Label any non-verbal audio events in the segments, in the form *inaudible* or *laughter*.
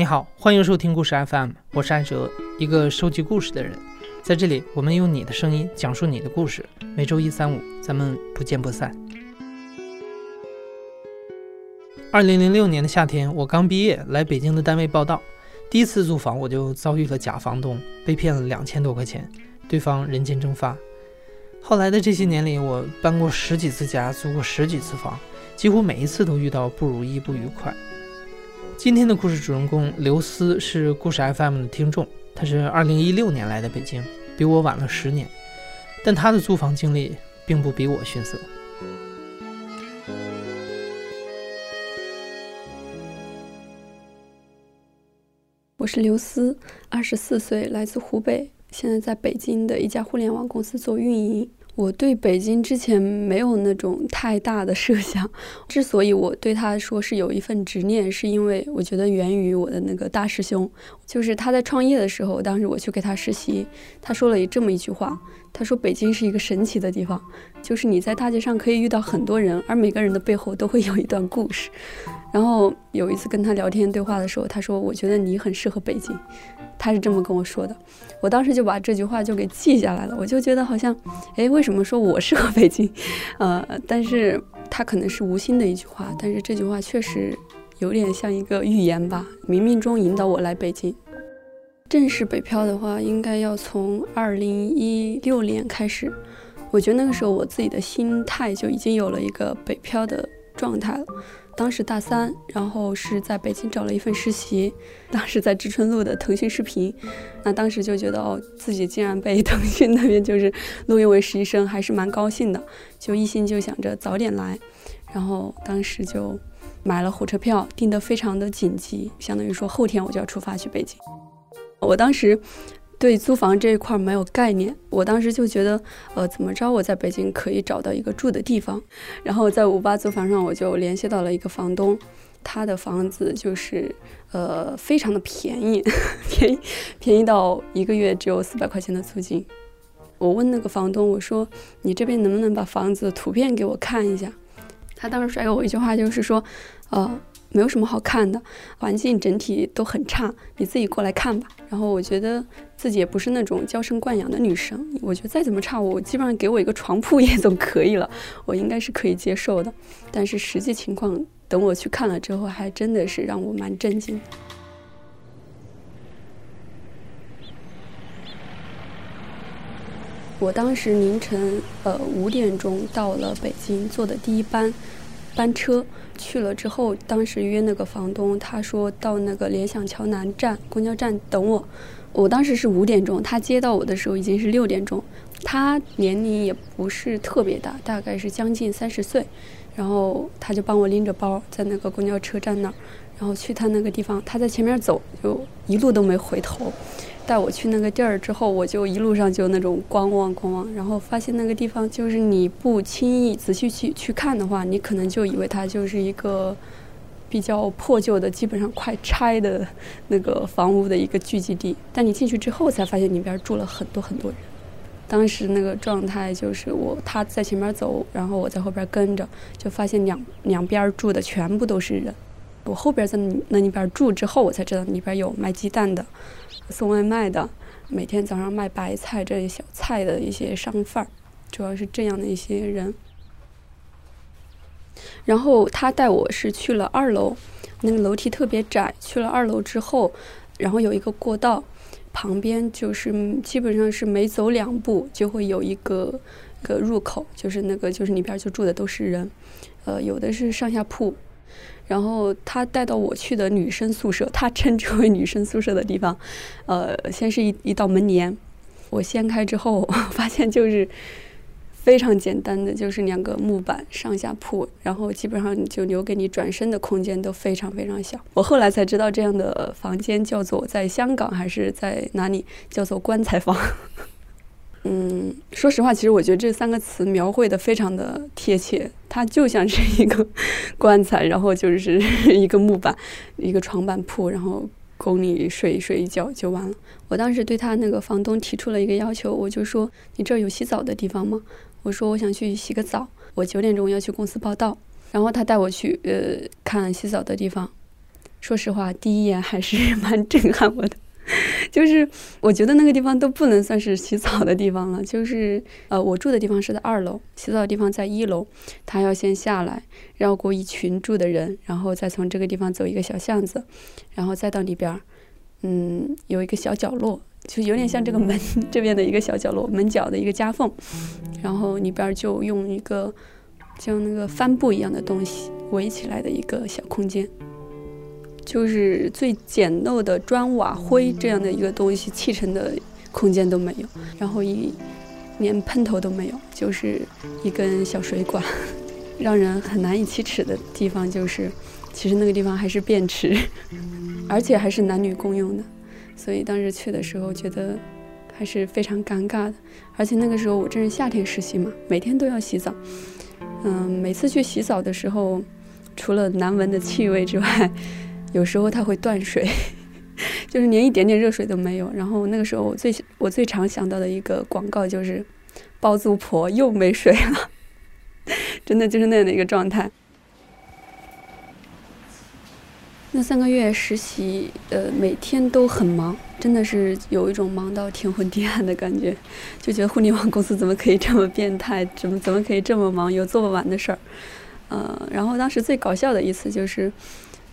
你好，欢迎收听故事 FM，我是艾哲，一个收集故事的人。在这里，我们用你的声音讲述你的故事。每周一、三、五，咱们不见不散。二零零六年的夏天，我刚毕业来北京的单位报道，第一次租房我就遭遇了假房东，被骗了两千多块钱，对方人间蒸发。后来的这些年里，我搬过十几次家，租过十几次房，几乎每一次都遇到不如意、不愉快。今天的故事主人公刘思是故事 FM 的听众，他是二零一六年来的北京，比我晚了十年，但他的租房经历并不比我逊色。我是刘思，二十四岁，来自湖北，现在在北京的一家互联网公司做运营。我对北京之前没有那种太大的设想，之所以我对他说是有一份执念，是因为我觉得源于我的那个大师兄，就是他在创业的时候，当时我去给他实习，他说了这么一句话，他说北京是一个神奇的地方，就是你在大街上可以遇到很多人，而每个人的背后都会有一段故事。然后有一次跟他聊天对话的时候，他说我觉得你很适合北京。他是这么跟我说的，我当时就把这句话就给记下来了。我就觉得好像，哎，为什么说我适合北京？*laughs* 呃，但是他可能是无心的一句话，但是这句话确实有点像一个预言吧，冥冥中引导我来北京。正式北漂的话，应该要从二零一六年开始。我觉得那个时候我自己的心态就已经有了一个北漂的状态了。当时大三，然后是在北京找了一份实习，*laughs* 当时在知春路的腾讯视频，那当时就觉得哦，自己竟然被腾讯那边就是录用为实习生，还是蛮高兴的，就一心就想着早点来，然后当时就买了火车票，订得非常的紧急，相当于说后天我就要出发去北京，我当时。对租房这一块没有概念，我当时就觉得，呃，怎么着我在北京可以找到一个住的地方，然后在五八租房上我就联系到了一个房东，他的房子就是，呃，非常的便宜，*laughs* 便宜便宜到一个月只有四百块钱的租金。我问那个房东，我说你这边能不能把房子图片给我看一下？他当时甩给我一句话，就是说，呃。没有什么好看的，环境整体都很差，你自己过来看吧。然后我觉得自己也不是那种娇生惯养的女生，我觉得再怎么差，我基本上给我一个床铺也总可以了，*laughs* 我应该是可以接受的。但是实际情况，等我去看了之后，还真的是让我蛮震惊的。我当时凌晨呃五点钟到了北京，坐的第一班班车。去了之后，当时约那个房东，他说到那个联想桥南站公交站等我。我当时是五点钟，他接到我的时候已经是六点钟。他年龄也不是特别大，大概是将近三十岁。然后他就帮我拎着包在那个公交车站那儿，然后去他那个地方。他在前面走，就一路都没回头。带我去那个地儿之后，我就一路上就那种观望观望，然后发现那个地方就是你不轻易仔细去去看的话，你可能就以为它就是一个比较破旧的、基本上快拆的那个房屋的一个聚集地。但你进去之后才发现里边住了很多很多人。当时那个状态就是我他在前面走，然后我在后边跟着，就发现两两边住的全部都是人。我后边在那那边住之后，我才知道里边有卖鸡蛋的。送外卖的，每天早上卖白菜这些小菜的一些商贩，主要是这样的一些人。然后他带我是去了二楼，那个楼梯特别窄。去了二楼之后，然后有一个过道，旁边就是基本上是每走两步就会有一个个入口，就是那个就是里边就住的都是人，呃，有的是上下铺。然后他带到我去的女生宿舍，他称之为女生宿舍的地方，呃，先是一一道门帘，我掀开之后，*laughs* 发现就是非常简单的，就是两个木板上下铺，然后基本上就留给你转身的空间都非常非常小。我后来才知道，这样的房间叫做在香港还是在哪里叫做棺材房。嗯，说实话，其实我觉得这三个词描绘的非常的贴切，它就像是一个棺材，然后就是 *laughs* 一个木板，一个床板铺，然后供你睡一睡一觉就完了。我当时对他那个房东提出了一个要求，我就说：“你这儿有洗澡的地方吗？”我说：“我想去洗个澡，我九点钟要去公司报到。”然后他带我去呃看洗澡的地方，说实话，第一眼还是 *laughs* 蛮震撼我的。*laughs* 就是我觉得那个地方都不能算是洗澡的地方了。就是呃，我住的地方是在二楼，洗澡的地方在一楼。他要先下来，绕过一群住的人，然后再从这个地方走一个小巷子，然后再到里边儿。嗯，有一个小角落，就有点像这个门 *laughs* 这边的一个小角落，门角的一个夹缝。然后里边就用一个像那个帆布一样的东西围起来的一个小空间。就是最简陋的砖瓦灰这样的一个东西砌成的空间都没有，然后一连喷头都没有，就是一根小水管，让人很难以启齿的地方就是，其实那个地方还是便池，而且还是男女共用的，所以当时去的时候觉得还是非常尴尬的，而且那个时候我正是夏天实习嘛，每天都要洗澡，嗯，每次去洗澡的时候，除了难闻的气味之外。有时候它会断水，*laughs* 就是连一点点热水都没有。然后那个时候我最我最常想到的一个广告就是“包租婆又没水了”，*laughs* 真的就是那样的一个状态。那三个月实习，呃，每天都很忙，真的是有一种忙到天昏地暗的感觉，就觉得互联网公司怎么可以这么变态，怎么怎么可以这么忙，有做不完的事儿。呃，然后当时最搞笑的一次就是。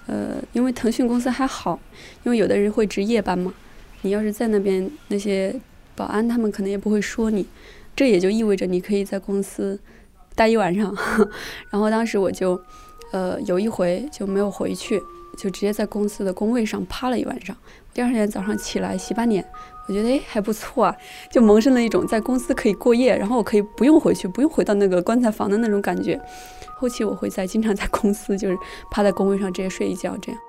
呃，因为腾讯公司还好，因为有的人会值夜班嘛。你要是在那边，那些保安他们可能也不会说你，这也就意味着你可以在公司待一晚上。*laughs* 然后当时我就，呃，有一回就没有回去，就直接在公司的工位上趴了一晚上。第二天早上起来洗把脸，我觉得哎还不错啊，就萌生了一种在公司可以过夜，然后我可以不用回去，不用回到那个棺材房的那种感觉。后期我会在经常在公司，就是趴在工位上直接睡一觉，这样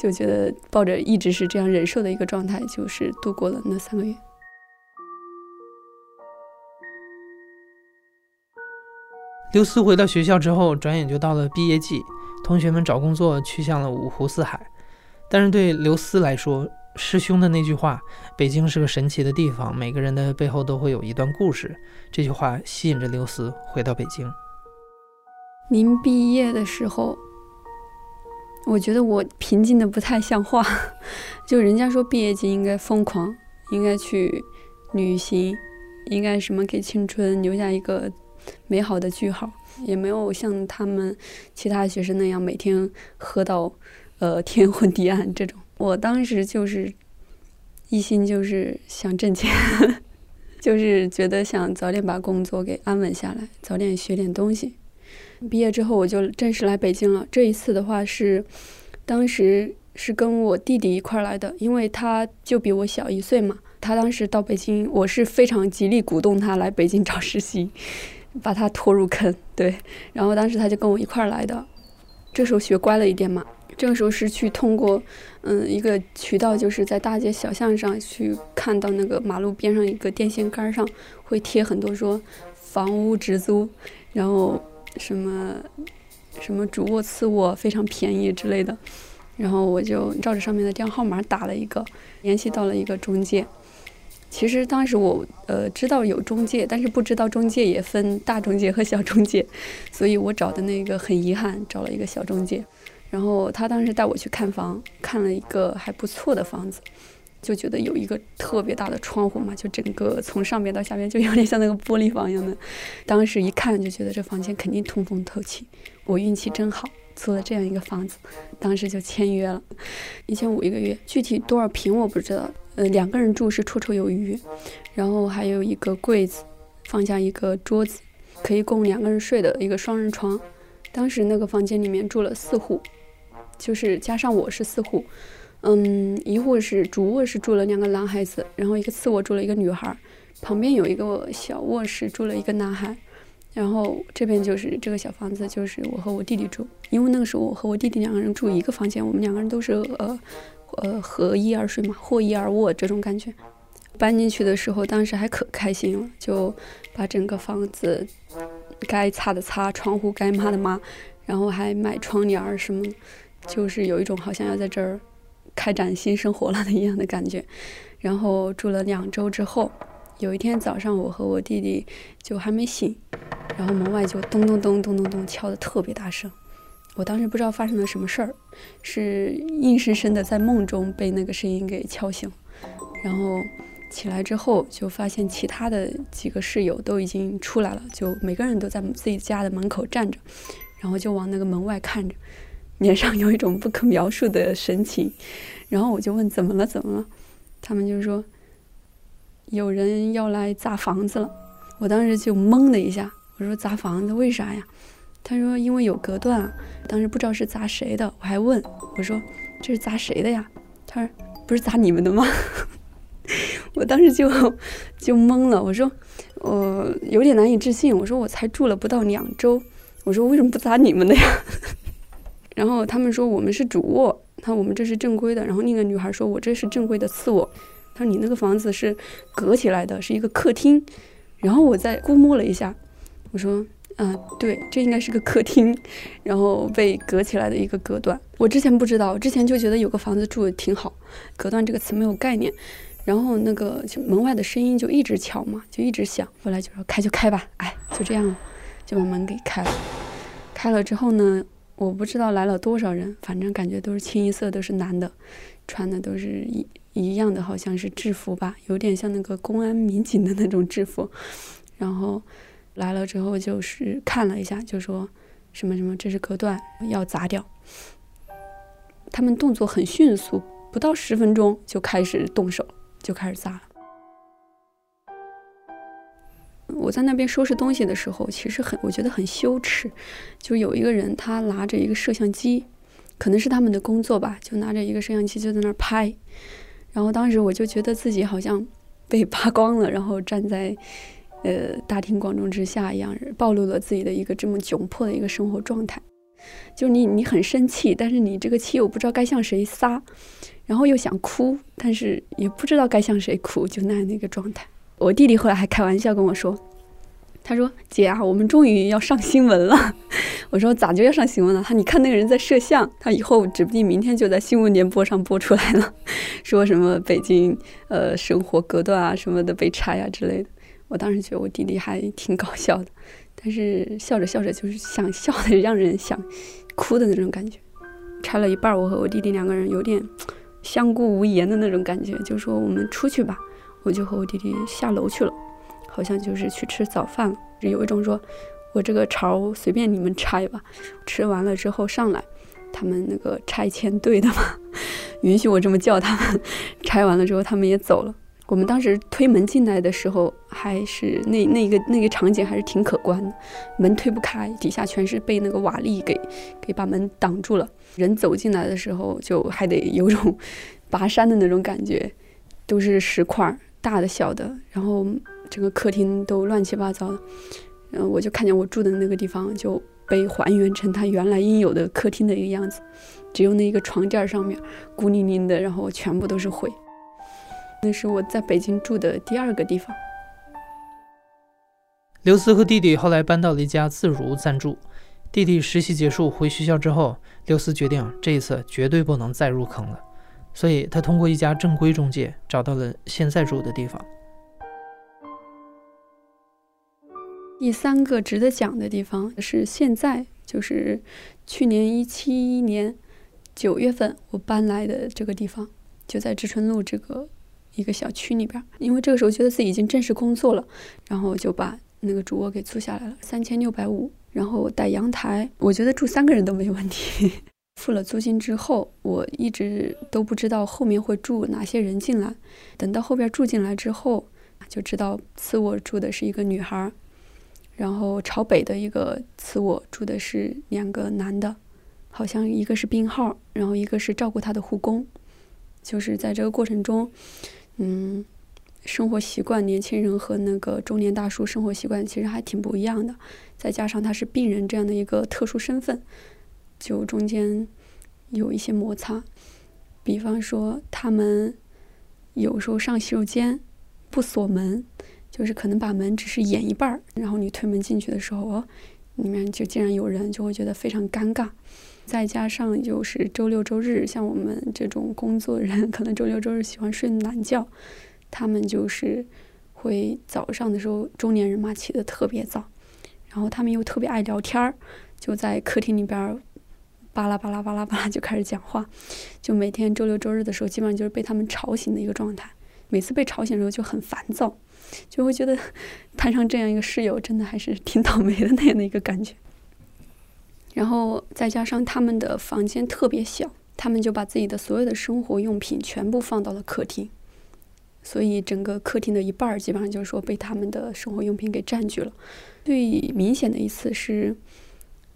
就觉得抱着一直是这样忍受的一个状态，就是度过了那三个月。刘思回到学校之后，转眼就到了毕业季，同学们找工作去向了五湖四海，但是对刘思来说，师兄的那句话“北京是个神奇的地方，每个人的背后都会有一段故事”，这句话吸引着刘思回到北京。临毕业的时候，我觉得我平静的不太像话。*laughs* 就人家说毕业季应该疯狂，应该去旅行，应该什么给青春留下一个美好的句号，也没有像他们其他学生那样每天喝到呃天昏地暗这种。我当时就是一心就是想挣钱，*laughs* 就是觉得想早点把工作给安稳下来，早点学点东西。毕业之后我就正式来北京了。这一次的话是，当时是跟我弟弟一块来的，因为他就比我小一岁嘛。他当时到北京，我是非常极力鼓动他来北京找实习，把他拖入坑。对，然后当时他就跟我一块儿来的。这时候学乖了一点嘛。这个时候是去通过，嗯，一个渠道，就是在大街小巷上去看到那个马路边上一个电线杆上会贴很多说房屋直租，然后。什么什么主卧次卧非常便宜之类的，然后我就照着上面的电话号码打了一个，联系到了一个中介。其实当时我呃知道有中介，但是不知道中介也分大中介和小中介，所以我找的那个很遗憾找了一个小中介。然后他当时带我去看房，看了一个还不错的房子。就觉得有一个特别大的窗户嘛，就整个从上边到下边就有点像那个玻璃房一样的。当时一看就觉得这房间肯定通风透气，我运气真好，租了这样一个房子，当时就签约了，一千五一个月，具体多少平我不知道。呃，两个人住是绰绰有余，然后还有一个柜子，放下一个桌子，可以供两个人睡的一个双人床。当时那个房间里面住了四户，就是加上我是四户。嗯，一户是主卧室住了两个男孩子，然后一个次卧住了一个女孩，旁边有一个小卧室住了一个男孩，然后这边就是这个小房子，就是我和我弟弟住。因为那个时候我和我弟弟两个人住一个房间，我们两个人都是呃呃合一而睡嘛，或一而卧这种感觉。搬进去的时候，当时还可开心了，就把整个房子该擦的擦，窗户该抹的抹，然后还买窗帘儿什么，就是有一种好像要在这儿。开展新生活了的一样的感觉，然后住了两周之后，有一天早上，我和我弟弟就还没醒，然后门外就咚咚咚咚咚咚敲的特别大声，我当时不知道发生了什么事儿，是硬生生的在梦中被那个声音给敲醒，然后起来之后就发现其他的几个室友都已经出来了，就每个人都在自己家的门口站着，然后就往那个门外看着，脸上有一种不可描述的神情。然后我就问怎么了？怎么了？他们就说有人要来砸房子了。我当时就懵了一下，我说砸房子为啥呀？他说因为有隔断啊。当时不知道是砸谁的，我还问我说这是砸谁的呀？他说不是砸你们的吗？*laughs* 我当时就就懵了，我说我有点难以置信，我说我才住了不到两周，我说为什么不砸你们的呀？*laughs* 然后他们说我们是主卧。他我们这是正规的，然后那个女孩说：“我这是正规的次卧。”他说：“你那个房子是隔起来的，是一个客厅。”然后我再估摸了一下，我说：“嗯，对，这应该是个客厅，然后被隔起来的一个隔断。我之前不知道，我之前就觉得有个房子住挺好，隔断这个词没有概念。然后那个门外的声音就一直敲嘛，就一直响。后来就说开就开吧，哎，就这样，就把门给开了。开了之后呢？我不知道来了多少人，反正感觉都是清一色都是男的，穿的都是一一样的，好像是制服吧，有点像那个公安民警的那种制服。然后来了之后就是看了一下，就说什么什么这是隔断，要砸掉。他们动作很迅速，不到十分钟就开始动手，就开始砸了。我在那边收拾东西的时候，其实很，我觉得很羞耻。就有一个人，他拿着一个摄像机，可能是他们的工作吧，就拿着一个摄像机就在那儿拍。然后当时我就觉得自己好像被 *laughs* 扒光了，然后站在呃大庭广众之下一样，暴露了自己的一个这么窘迫的一个生活状态。就你你很生气，但是你这个气又不知道该向谁撒，然后又想哭，但是也不知道该向谁哭，就那样的一个状态。我弟弟后来还开玩笑跟我说：“他说姐啊，我们终于要上新闻了。”我说：“咋就要上新闻了？”他你看那个人在摄像，他以后指不定明天就在新闻联播上播出来了，说什么北京呃生活隔断啊什么的被拆啊之类的。我当时觉得我弟弟还挺搞笑的，但是笑着笑着就是想笑的让人想哭的那种感觉。拆了一半，我和我弟弟两个人有点相顾无言的那种感觉，就说我们出去吧。我就和我弟弟下楼去了，好像就是去吃早饭了。有一种说，我这个巢随便你们拆吧，吃完了之后上来，他们那个拆迁队的嘛，允许我这么叫他们。拆完了之后，他们也走了。我们当时推门进来的时候，还是那那个那个场景还是挺可观的，门推不开，底下全是被那个瓦砾给给把门挡住了。人走进来的时候，就还得有种跋山的那种感觉，都是石块儿。大的小的，然后整个客厅都乱七八糟的，嗯，我就看见我住的那个地方就被还原成它原来应有的客厅的一个样子，只有那一个床垫上面孤零零的，然后全部都是灰。那是我在北京住的第二个地方。刘思和弟弟后来搬到了一家自如暂住。弟弟实习结束回学校之后，刘思决定这一次绝对不能再入坑了。所以他通过一家正规中介找到了现在住的地方。第三个值得讲的地方是现在，就是去年一七年九月份我搬来的这个地方，就在知春路这个一个小区里边。因为这个时候觉得自己已经正式工作了，然后就把那个主卧给租下来了，三千六百五，然后带阳台，我觉得住三个人都没问题。*laughs* 付了租金之后，我一直都不知道后面会住哪些人进来。等到后边住进来之后，就知道次卧住的是一个女孩，然后朝北的一个次卧住的是两个男的，好像一个是病号，然后一个是照顾他的护工。就是在这个过程中，嗯，生活习惯，年轻人和那个中年大叔生活习惯其实还挺不一样的。再加上他是病人这样的一个特殊身份。就中间有一些摩擦，比方说他们有时候上洗手间不锁门，就是可能把门只是掩一半儿，然后你推门进去的时候，哦，里面就竟然有人，就会觉得非常尴尬。再加上就是周六周日，像我们这种工作人，可能周六周日喜欢睡懒觉，他们就是会早上的时候，中年人嘛起得特别早，然后他们又特别爱聊天儿，就在客厅里边。巴拉巴拉巴拉巴拉就开始讲话，就每天周六周日的时候，基本上就是被他们吵醒的一个状态。每次被吵醒的时候就很烦躁，就会觉得 *laughs* 摊上这样一个室友真的还是挺倒霉的那样的一个感觉。然后再加上他们的房间特别小，他们就把自己的所有的生活用品全部放到了客厅，所以整个客厅的一半儿基本上就是说被他们的生活用品给占据了。最明显的一次是，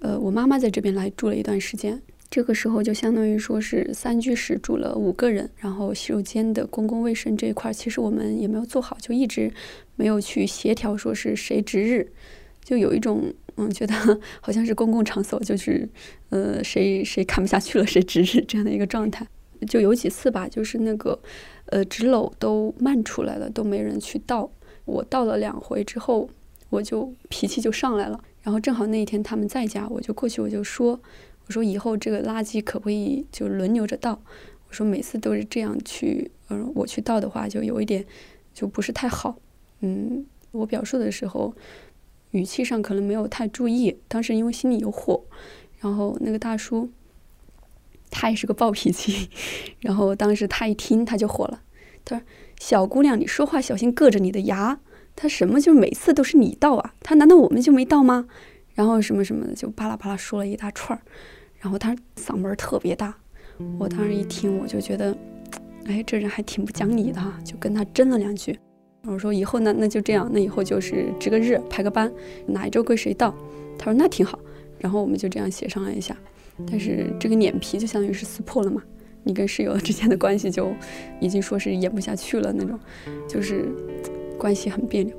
呃，我妈妈在这边来住了一段时间。这个时候就相当于说是三居室住了五个人，然后洗手间的公共卫生这一块，其实我们也没有做好，就一直没有去协调说是谁值日，就有一种嗯觉得好像是公共场所，就是呃谁谁看不下去了谁值日这样的一个状态。就有几次吧，就是那个呃纸篓都漫出来了，都没人去倒，我倒了两回之后，我就脾气就上来了，然后正好那一天他们在家，我就过去我就说。我说以后这个垃圾可不可以就轮流着倒？我说每次都是这样去，嗯，我去倒的话就有一点就不是太好。嗯，我表述的时候语气上可能没有太注意，当时因为心里有火，然后那个大叔他也是个暴脾气，*laughs* 然后当时他一听他就火了，他说：“小姑娘，你说话小心硌着你的牙。”他什么就是每次都是你倒啊？他难道我们就没倒吗？然后什么什么的就巴拉巴拉说了一大串儿。然后他嗓门特别大，我当时一听我就觉得，*tsk* 哎，这人还挺不讲理的，就跟他争了两句。我说以后呢，那就这样，那以后就是值个日排个班，哪一周归谁到。他说那挺好。然后我们就这样协商了一下，但是这个脸皮就相当于是撕破了嘛，你跟室友之间的关系就已经说是演不下去了那种，就是关系很别扭。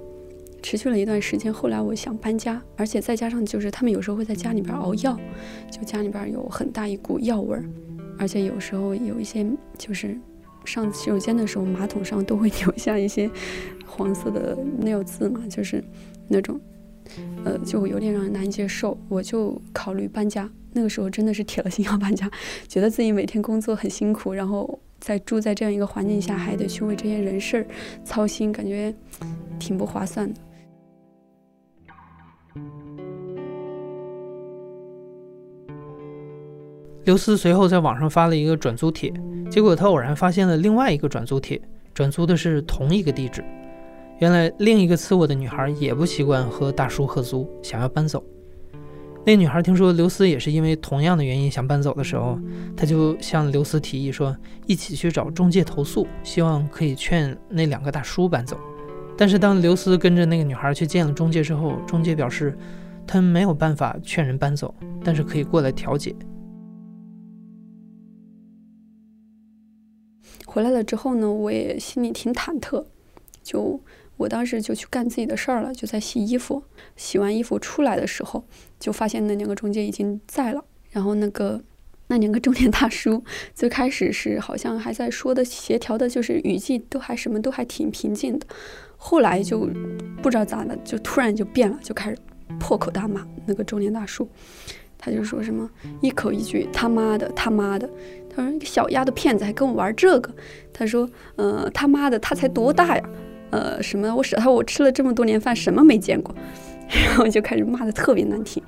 持续了一段时间，后来我想搬家，而且再加上就是他们有时候会在家里边熬药，就家里边有很大一股药味儿，而且有时候有一些就是上洗手间的时候，马桶上都会留下一些黄色的尿渍嘛，就是那种，呃，就有点让人难接受。我就考虑搬家，那个时候真的是铁了心要搬家，觉得自己每天工作很辛苦，然后在住在这样一个环境下，还得去为这些人事儿操心，感觉挺不划算的。刘思随后在网上发了一个转租帖，结果他偶然发现了另外一个转租帖，转租的是同一个地址。原来另一个次卧的女孩也不习惯和大叔合租，想要搬走。那女孩听说刘思也是因为同样的原因想搬走的时候，她就向刘思提议说一起去找中介投诉，希望可以劝那两个大叔搬走。但是当刘思跟着那个女孩去见了中介之后，中介表示他没有办法劝人搬走，但是可以过来调解。回来了之后呢，我也心里挺忐忑，就我当时就去干自己的事儿了，就在洗衣服。洗完衣服出来的时候，就发现那两个中介已经在了。然后那个那两个中年大叔最开始是好像还在说的协调的，就是语气都还什么都还挺平静的。后来就不知道咋的，就突然就变了，就开始破口大骂那个中年大叔。他就说什么一口一句他妈的他妈的，他说一个小丫头片子还跟我玩这个，他说呃他妈的他才多大呀，呃什么我舍他我吃了这么多年饭什么没见过。然后就开始骂的特别难听，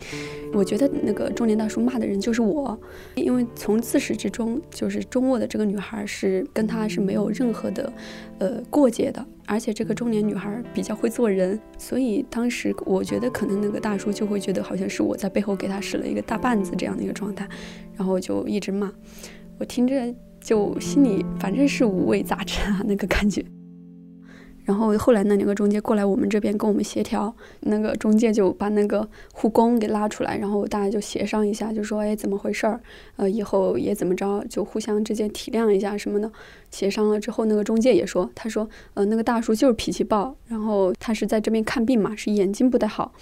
我觉得那个中年大叔骂的人就是我，因为从自始至终就是中卧的这个女孩是跟他是没有任何的，呃过节的，而且这个中年女孩比较会做人，所以当时我觉得可能那个大叔就会觉得好像是我在背后给他使了一个大绊子这样的一个状态，然后就一直骂，我听着就心里反正是五味杂陈啊那个感觉。然后后来那两个中介过来我们这边跟我们协调，那个中介就把那个护工给拉出来，然后大家就协商一下，就说哎怎么回事儿，呃以后也怎么着，就互相之间体谅一下什么的。协商了之后，那个中介也说，他说呃那个大叔就是脾气暴，然后他是在这边看病嘛，是眼睛不太好，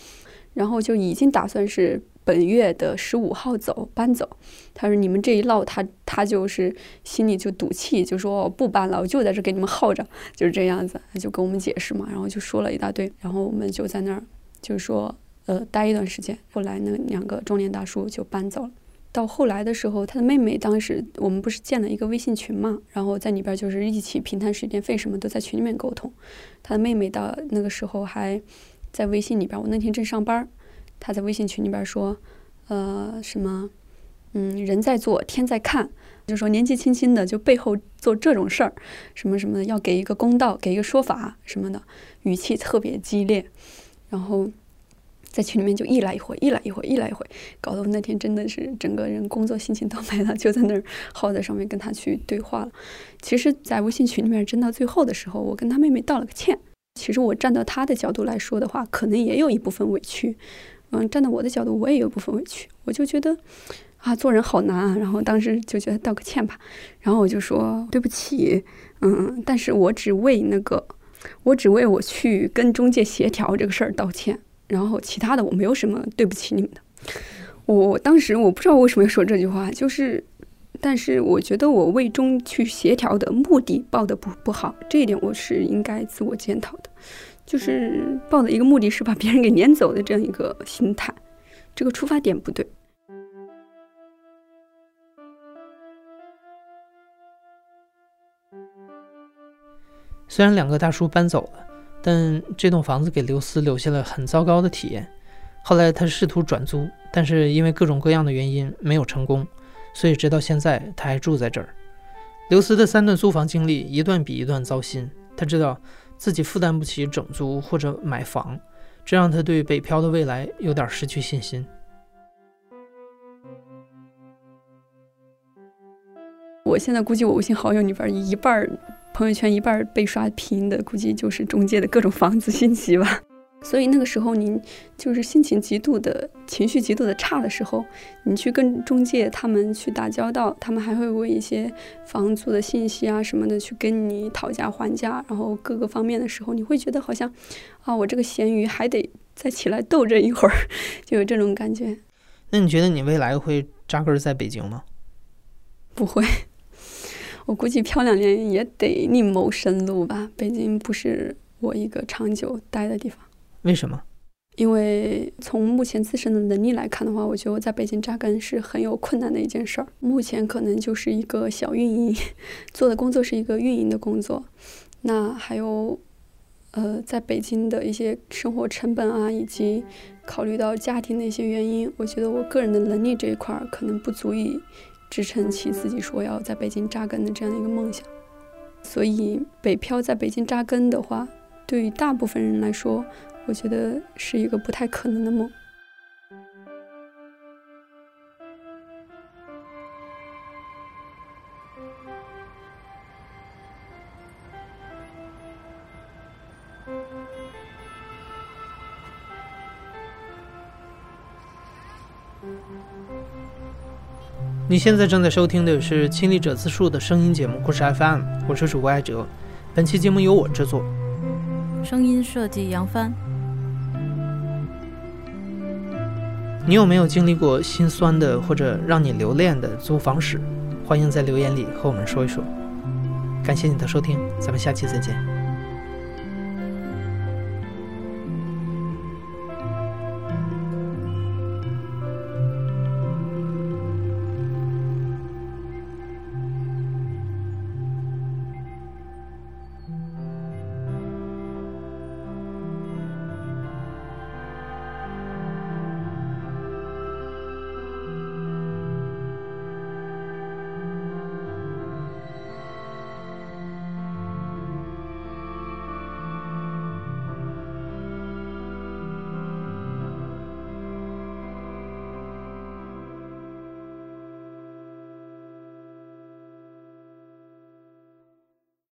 然后就已经打算是。本月的十五号走搬走，他说你们这一闹，他他就是心里就赌气，就说不搬了，我就在这给你们耗着，就是这样子，他就跟我们解释嘛，然后就说了一大堆，然后我们就在那儿就说呃待一段时间，后来那两个中年大叔就搬走了。到后来的时候，他的妹妹当时我们不是建了一个微信群嘛，然后在里边就是一起平摊水电费什么都在群里面沟通。他的妹妹到那个时候还在微信里边，我那天正上班。他在微信群里边说，呃，什么，嗯，人在做，天在看，就说年纪轻轻的就背后做这种事儿，什么什么的，要给一个公道，给一个说法什么的，语气特别激烈，然后在群里面就一来一回，一来一回，一来一回，搞得我那天真的是整个人工作心情都没了，就在那儿耗在上面跟他去对话了。其实，在微信群里面争到最后的时候，我跟他妹妹道了个歉。其实我站到他的角度来说的话，可能也有一部分委屈。嗯，站在我的角度，我也有部分委屈。我就觉得啊，做人好难啊。然后当时就觉得道个歉吧。然后我就说对不起，嗯，但是我只为那个，我只为我去跟中介协调这个事儿道歉。然后其他的我没有什么对不起你们的。我当时我不知道为什么要说这句话，就是，但是我觉得我为中去协调的目的报的不不好，这一点我是应该自我检讨的。就是抱的一个目的是把别人给撵走的这样一个心态，这个出发点不对。虽然两个大叔搬走了，但这栋房子给刘思留下了很糟糕的体验。后来他试图转租，但是因为各种各样的原因没有成功，所以直到现在他还住在这儿。刘思的三段租房经历一段比一段糟心，他知道。自己负担不起整租或者买房，这让他对北漂的未来有点失去信心。我现在估计我微信好友里边一半朋友圈一半被刷屏的，估计就是中介的各种房子信息吧。所以那个时候，您就是心情极度的情绪极度的差的时候，你去跟中介他们去打交道，他们还会为一些房租的信息啊什么的去跟你讨价还价，然后各个方面的时候，你会觉得好像，啊，我这个咸鱼还得再起来斗这一会儿，*laughs* 就有这种感觉。那你觉得你未来会扎根在北京吗？不会，我估计漂两年也得另谋生路吧。北京不是我一个长久待的地方。为什么？因为从目前自身的能力来看的话，我觉得我在北京扎根是很有困难的一件事儿。目前可能就是一个小运营，*laughs* 做的工作是一个运营的工作。那还有，呃，在北京的一些生活成本啊，以及考虑到家庭的一些原因，我觉得我个人的能力这一块儿可能不足以支撑起自己说要在北京扎根的这样的一个梦想。所以，北漂在北京扎根的话，对于大部分人来说，我觉得是一个不太可能的梦。你现在正在收听的是《亲历者自述》的声音节目《故事 FM》，我是主播艾哲。本期节目由我制作，声音设计杨帆。你有没有经历过心酸的或者让你留恋的租房史？欢迎在留言里和我们说一说。感谢你的收听，咱们下期再见。